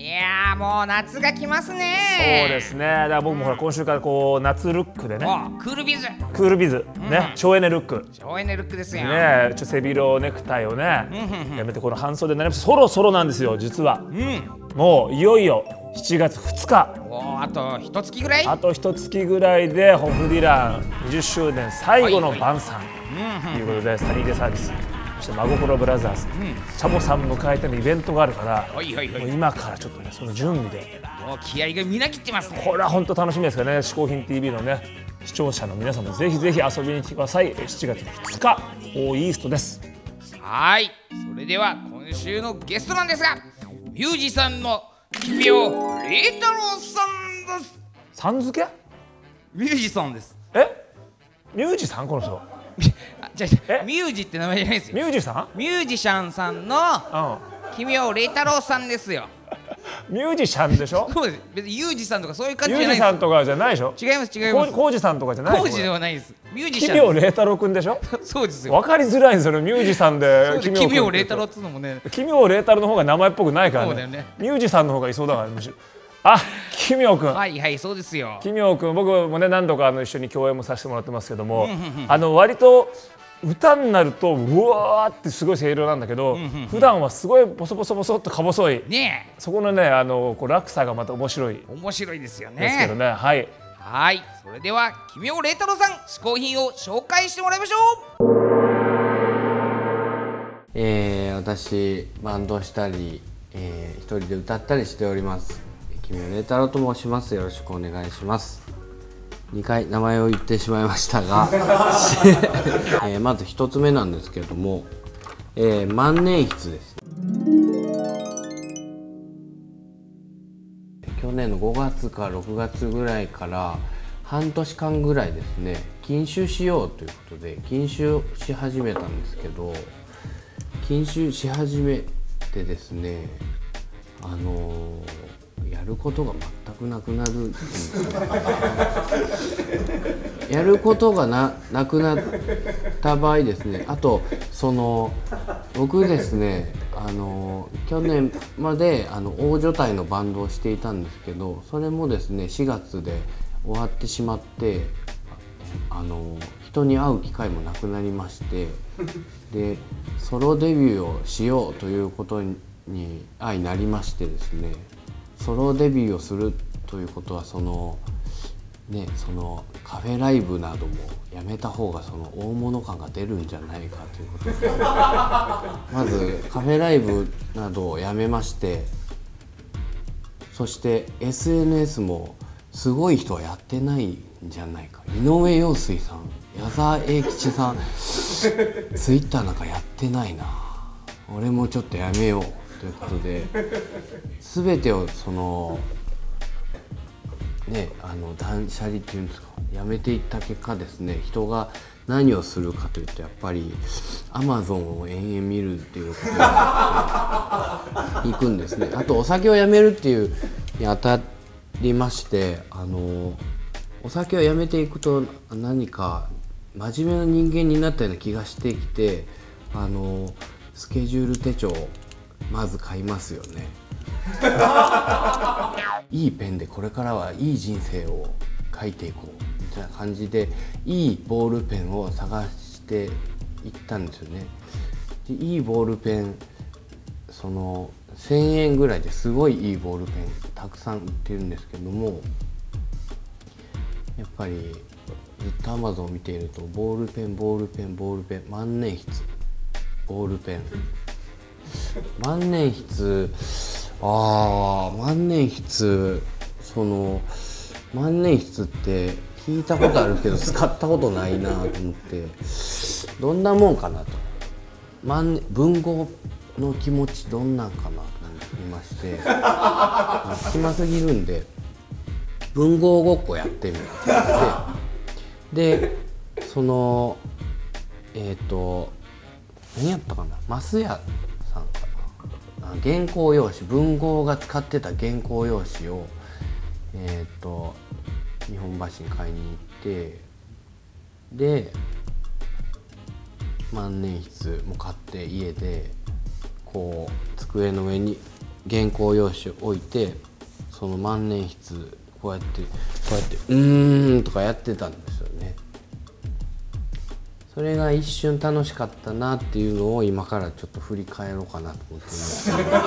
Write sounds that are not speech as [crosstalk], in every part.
いやーもう夏が来ますね。そうですね。だから僕もほら今週からこう夏ルックでね。おクールビズ。クールビズ。ね。省エネルック。省エネルックですよ、ね。ちょ背広ネクタイをねやめてこの半袖になります。そろそろなんですよ実は。うん。もういよいよ7月2日。おあと一月ぐらい？あと一月ぐらいでホフディラン20周年最後の晩餐。ということでサニーデサービス。そして真心ブラザーズ。チャボさん迎えてのイベントがあるから今からちょっとねその準備で。もう気合がみなぎってますね。これは本当楽しみですからね「嗜好品 TV」のね視聴者の皆さんもぜひぜひ遊びに来てください。7月2日オーイーストです。はい。それでは今週のゲストなんですがミュージシャンの君を礼太郎さんです。さん付け？ミュージシャンです。え？ミュージさんこの人。あじゃえ？ミュージって名前じゃないですよ。ミュージさミュージシャンさんのん。君を礼太郎さんですよ。うんミュージシャンでしょ？そうです。別にユージさんとかそういう感じじゃないでジさんとかじゃないでしょ？す違います違いコます。ーコージさんとかじゃない工事でははないです。ミュージシ奇妙ャンで麗太郎くんでしょ？すそうですよ。わかりづらいんですよね。ミュージさんでそうです。奇妙礼太郎っつうのもね。奇妙麗太郎の方が名前っぽくないからね。そうだよね。ミュージさんの方がいそうだからむしろあ奇妙くん。はいはいそうですよ。奇妙くん僕もね何度かあの一緒に共演もさせてもらってますけどもあの割と歌になるとうわーってすごい声量なんだけど普段はすごいボソボソボソっとか細いねそこのねあのこう落差がまた面白いえ面白いですよですけどねねはいはいそれでは奇妙礼太郎さん嗜好品を紹介してもらいましょえー、私バンドをしたり、えー、一人で歌ったりしております木村礼太郎と申します。よろしくお願いします。2回名前を言ってしまいましたが、[laughs] えーまず1つ目なんですけれども、えー万年筆です。去年の5月か6月ぐらいから半年間ぐらいですね禁酒しようということで禁酒し始めたんですけど禁酒し始めてですねあのーやることが全くなくなる。やることがななくなった場合ですねあとその僕ですねあの去年まであの大所帯のバンドをしていたんですけどそれもですね4月で終わってしまってあの人に会う機会もなくなりましてでソロデビューをしようということに相なりましてですねソロデビューをするということはそのねそのカフェライブなどもやめた方がその大物感が出るんじゃないかということで [laughs] まずカフェライブなどをやめましてそして SNS もすごい人はやってないんじゃないか。井上陽水さん矢沢永吉さん [laughs] ツイッターなんかやってないな。俺もちょっとやめようということで全てをそのねあの断捨離っていうんですかやめていった結果ですね人が何をするかというとやっぱりアマゾンを延々見るっていうことになっていくんですね。あとお酒をやめるっていうにあたりましてあのお酒をやめていくと何か真面目な人間になったような気がしてきてあのスケジュール手帳まず買いますよね。いいペンでこれからはいい人生を書いていこうみたいな感じでいいボールペンを探していったんですよね。でいいボールペンその1000円ぐらいですごいいいボールペンたくさん売ってるんですけどもやっぱりずっと Amazon を見ているとボールペンボールペンボールペン万年筆ボールペン。万年筆。ああ万年筆。その万年筆って聞いたことあるけど [laughs] 使ったことないなと思って。どんなもんかなと。万年文豪の気持ちどんなんかなと思いまして。暇すぎるんで文豪ごっこやってみようって言って。でそのえっ、と何やったかな。増屋さんかなあ原稿用紙文豪が使ってた原稿用紙をえっ、と日本橋に買いに行ってで万年筆も買って家でこう机の上に原稿用紙を置いてその万年筆こうやってこうやって「うーん」とかやってたんですよね。それが一瞬楽しかったなっていうのを今からちょっと振り返ろうかなと思ってるんですだか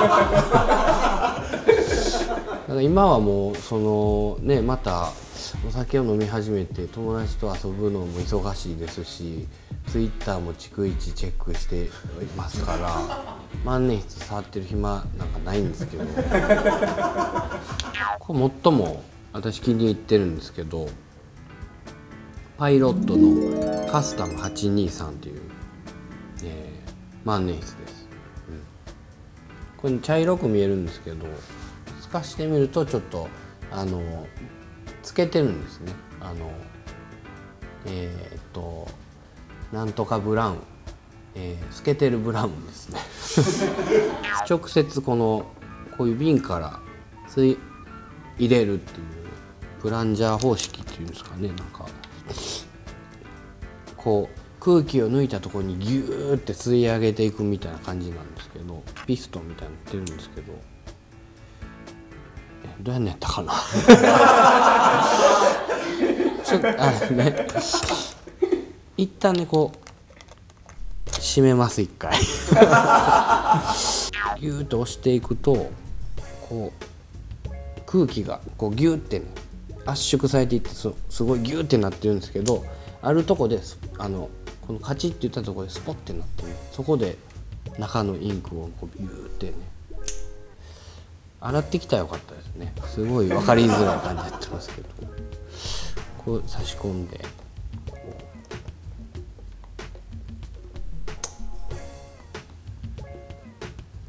ら今はもうそのねまたお酒を飲み始めて友達と遊ぶのも忙しいですしツイッターも逐一チェックしていますから万年筆触ってる暇なんかないんですけど。これ最も私気に入ってるんですけどパイロットのカスタム823っていう、えー万年筆です、うん、これ茶色く見えるんですけど透かしてみるとちょっとあのつけてるんですね。あのえーっとなんとかブラウン、えー透けてるブラウンですね。[laughs] 直接このこういう瓶から吸い入れるっていうプランジャー方式っていうんですかね。なんかこう空気を抜いたところにギューって吸い上げていくみたいな感じなんですけどピストンみたいになってるんですけどえどうやんやったかな？[laughs] ちょっとあね。一旦ねこう閉めます一回。[laughs] ギューッと押していくとこう空気がこうギューって圧縮されていってすすごいギューってなってるんですけどあるとこですあのこのカチッていったところでスポッてなってねそこで中のインクをこうビューってね洗ってきたらよかったですね。すごい分かりづらい感じになってますけど。こう差し込んで。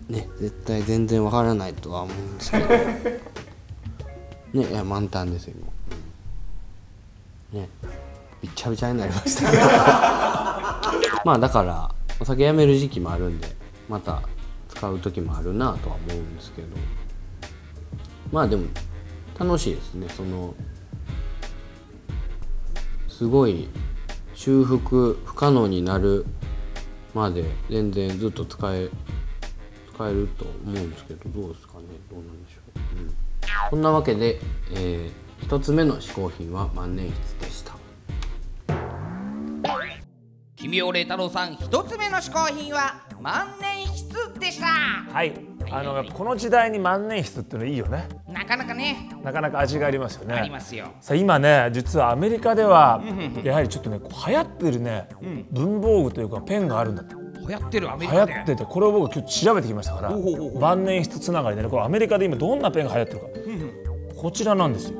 ね絶対全然わからないとは思うんですけど。ねいや満タンですよ今。ね。びっちゃびちゃになりました。[laughs] まあだからお酒やめる時期もあるんでまた使う時もあるなとは思うんですけど。まあでも楽しいですね。そのすごい修復不可能になるまで全然ずっと使え使えると思うんですけどどうですかね？どうなんでしょう、うん、こんなわけで、えー、1つ目の嗜好品は万年筆でした。君尾麗太郎さん一つ目の嗜好品は万年筆でした。はい。あのこの時代に万年筆っていうのいいよね。なかなかね。なかなか味がありますよね。ありますよ。さあ今ね実はアメリカではやはりちょっとね流行ってるね、文房具というかペンがあるんだって。流行ってるアメリ流行カでっててこれを僕今日調べてきましたから万年筆つながりでねこれアメリカで今どんなペンが流行ってるか、こちらなんですよ。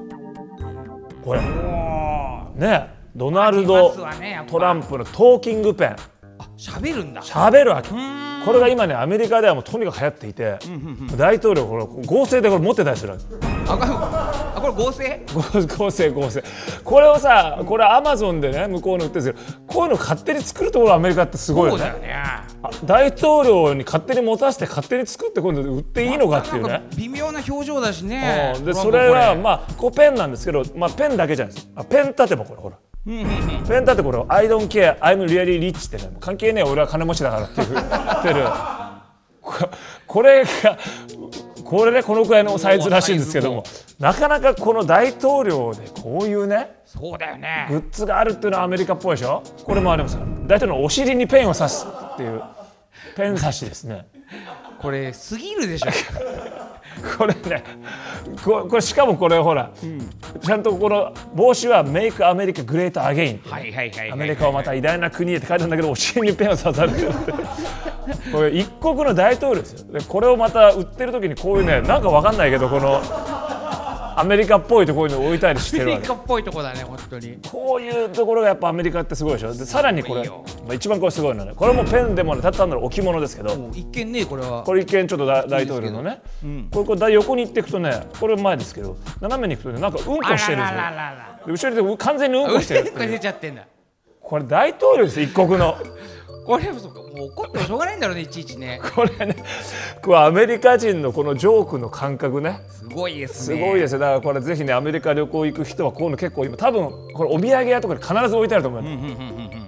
これ。ねドナルあドねトランプのトーキングペン。喋るんだ。喋るわけこれが今ねアメリカではもうとにかく流行っていて、大統領これ合成でこれ持ってたりするわけ。あこれ合成？合成合成。これをさこれアマゾンでね向こうの売ってるんですけどこういうの勝手に作るところアメリカってすごいよね。ね。あ大統領に勝手に持たせて勝手に作って今度売っていいのかっていうね。微妙な表情だしね。うん。でそれはまあこうペンなんですけど、まあ、ペンだけじゃないです。あペン立てもこれほらペン立てこれ「I don't care I'm really rich」ってね関係ねえ俺は金持ちだからっていう言ってる。こ [laughs] これがこれねこのくらいのサイズらしいんですけどもなかなかこの大統領でこういうねそうだよね。グッズがあるっていうのはアメリカっぽいでしょ？これもありますから大統領のお尻にペンを刺すっていうペン刺しですね。[laughs] これすぎるでしょこれねここれしかもこれほら、ちゃんとこの帽子は「Make America Great Again」ってはいはいはいはいアメリカをまた偉大な国へって書いてあるんだけどお尻にペンを刺されてる。ってこれ一国の大統領ですよ。でこれをまた売ってる時にこういうねなんかわかんないけどこのアメリカっぽいところに置いたりしてアるわけ。メリカっぽいとこだね本当に。こういうところがやっぱアメリカってすごいでしょ。でさらにこれまあ、一番これすごいのはね。これもペンでもねただ単なる置物ですけど。一見ねこれはこれ一見ちょっと大大統領のね、これこれ大横に行っていくとねこれ前ですけど斜めに行くとねなんかうんこしてるんですよ。後ろで完全にうんこしてるこれいう。[laughs] 出ちゃってんだ。これ大統領ですよ一国のこれそうかもう怒ってもしょうがないんだろうねいちいちね。これねこれアメリカ人のこのジョークの感覚ね。すごいですすねごいですよ。だからこれぜひねアメリカ旅行行く人はこういうの結構今多分これお土産屋とかで必ず置いてあると思うよ、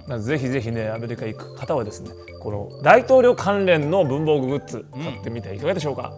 なのでぜひぜひねアメリカ行く方はですねこの大統領関連の文房具グッズ買ってみてはいかがでしょうか、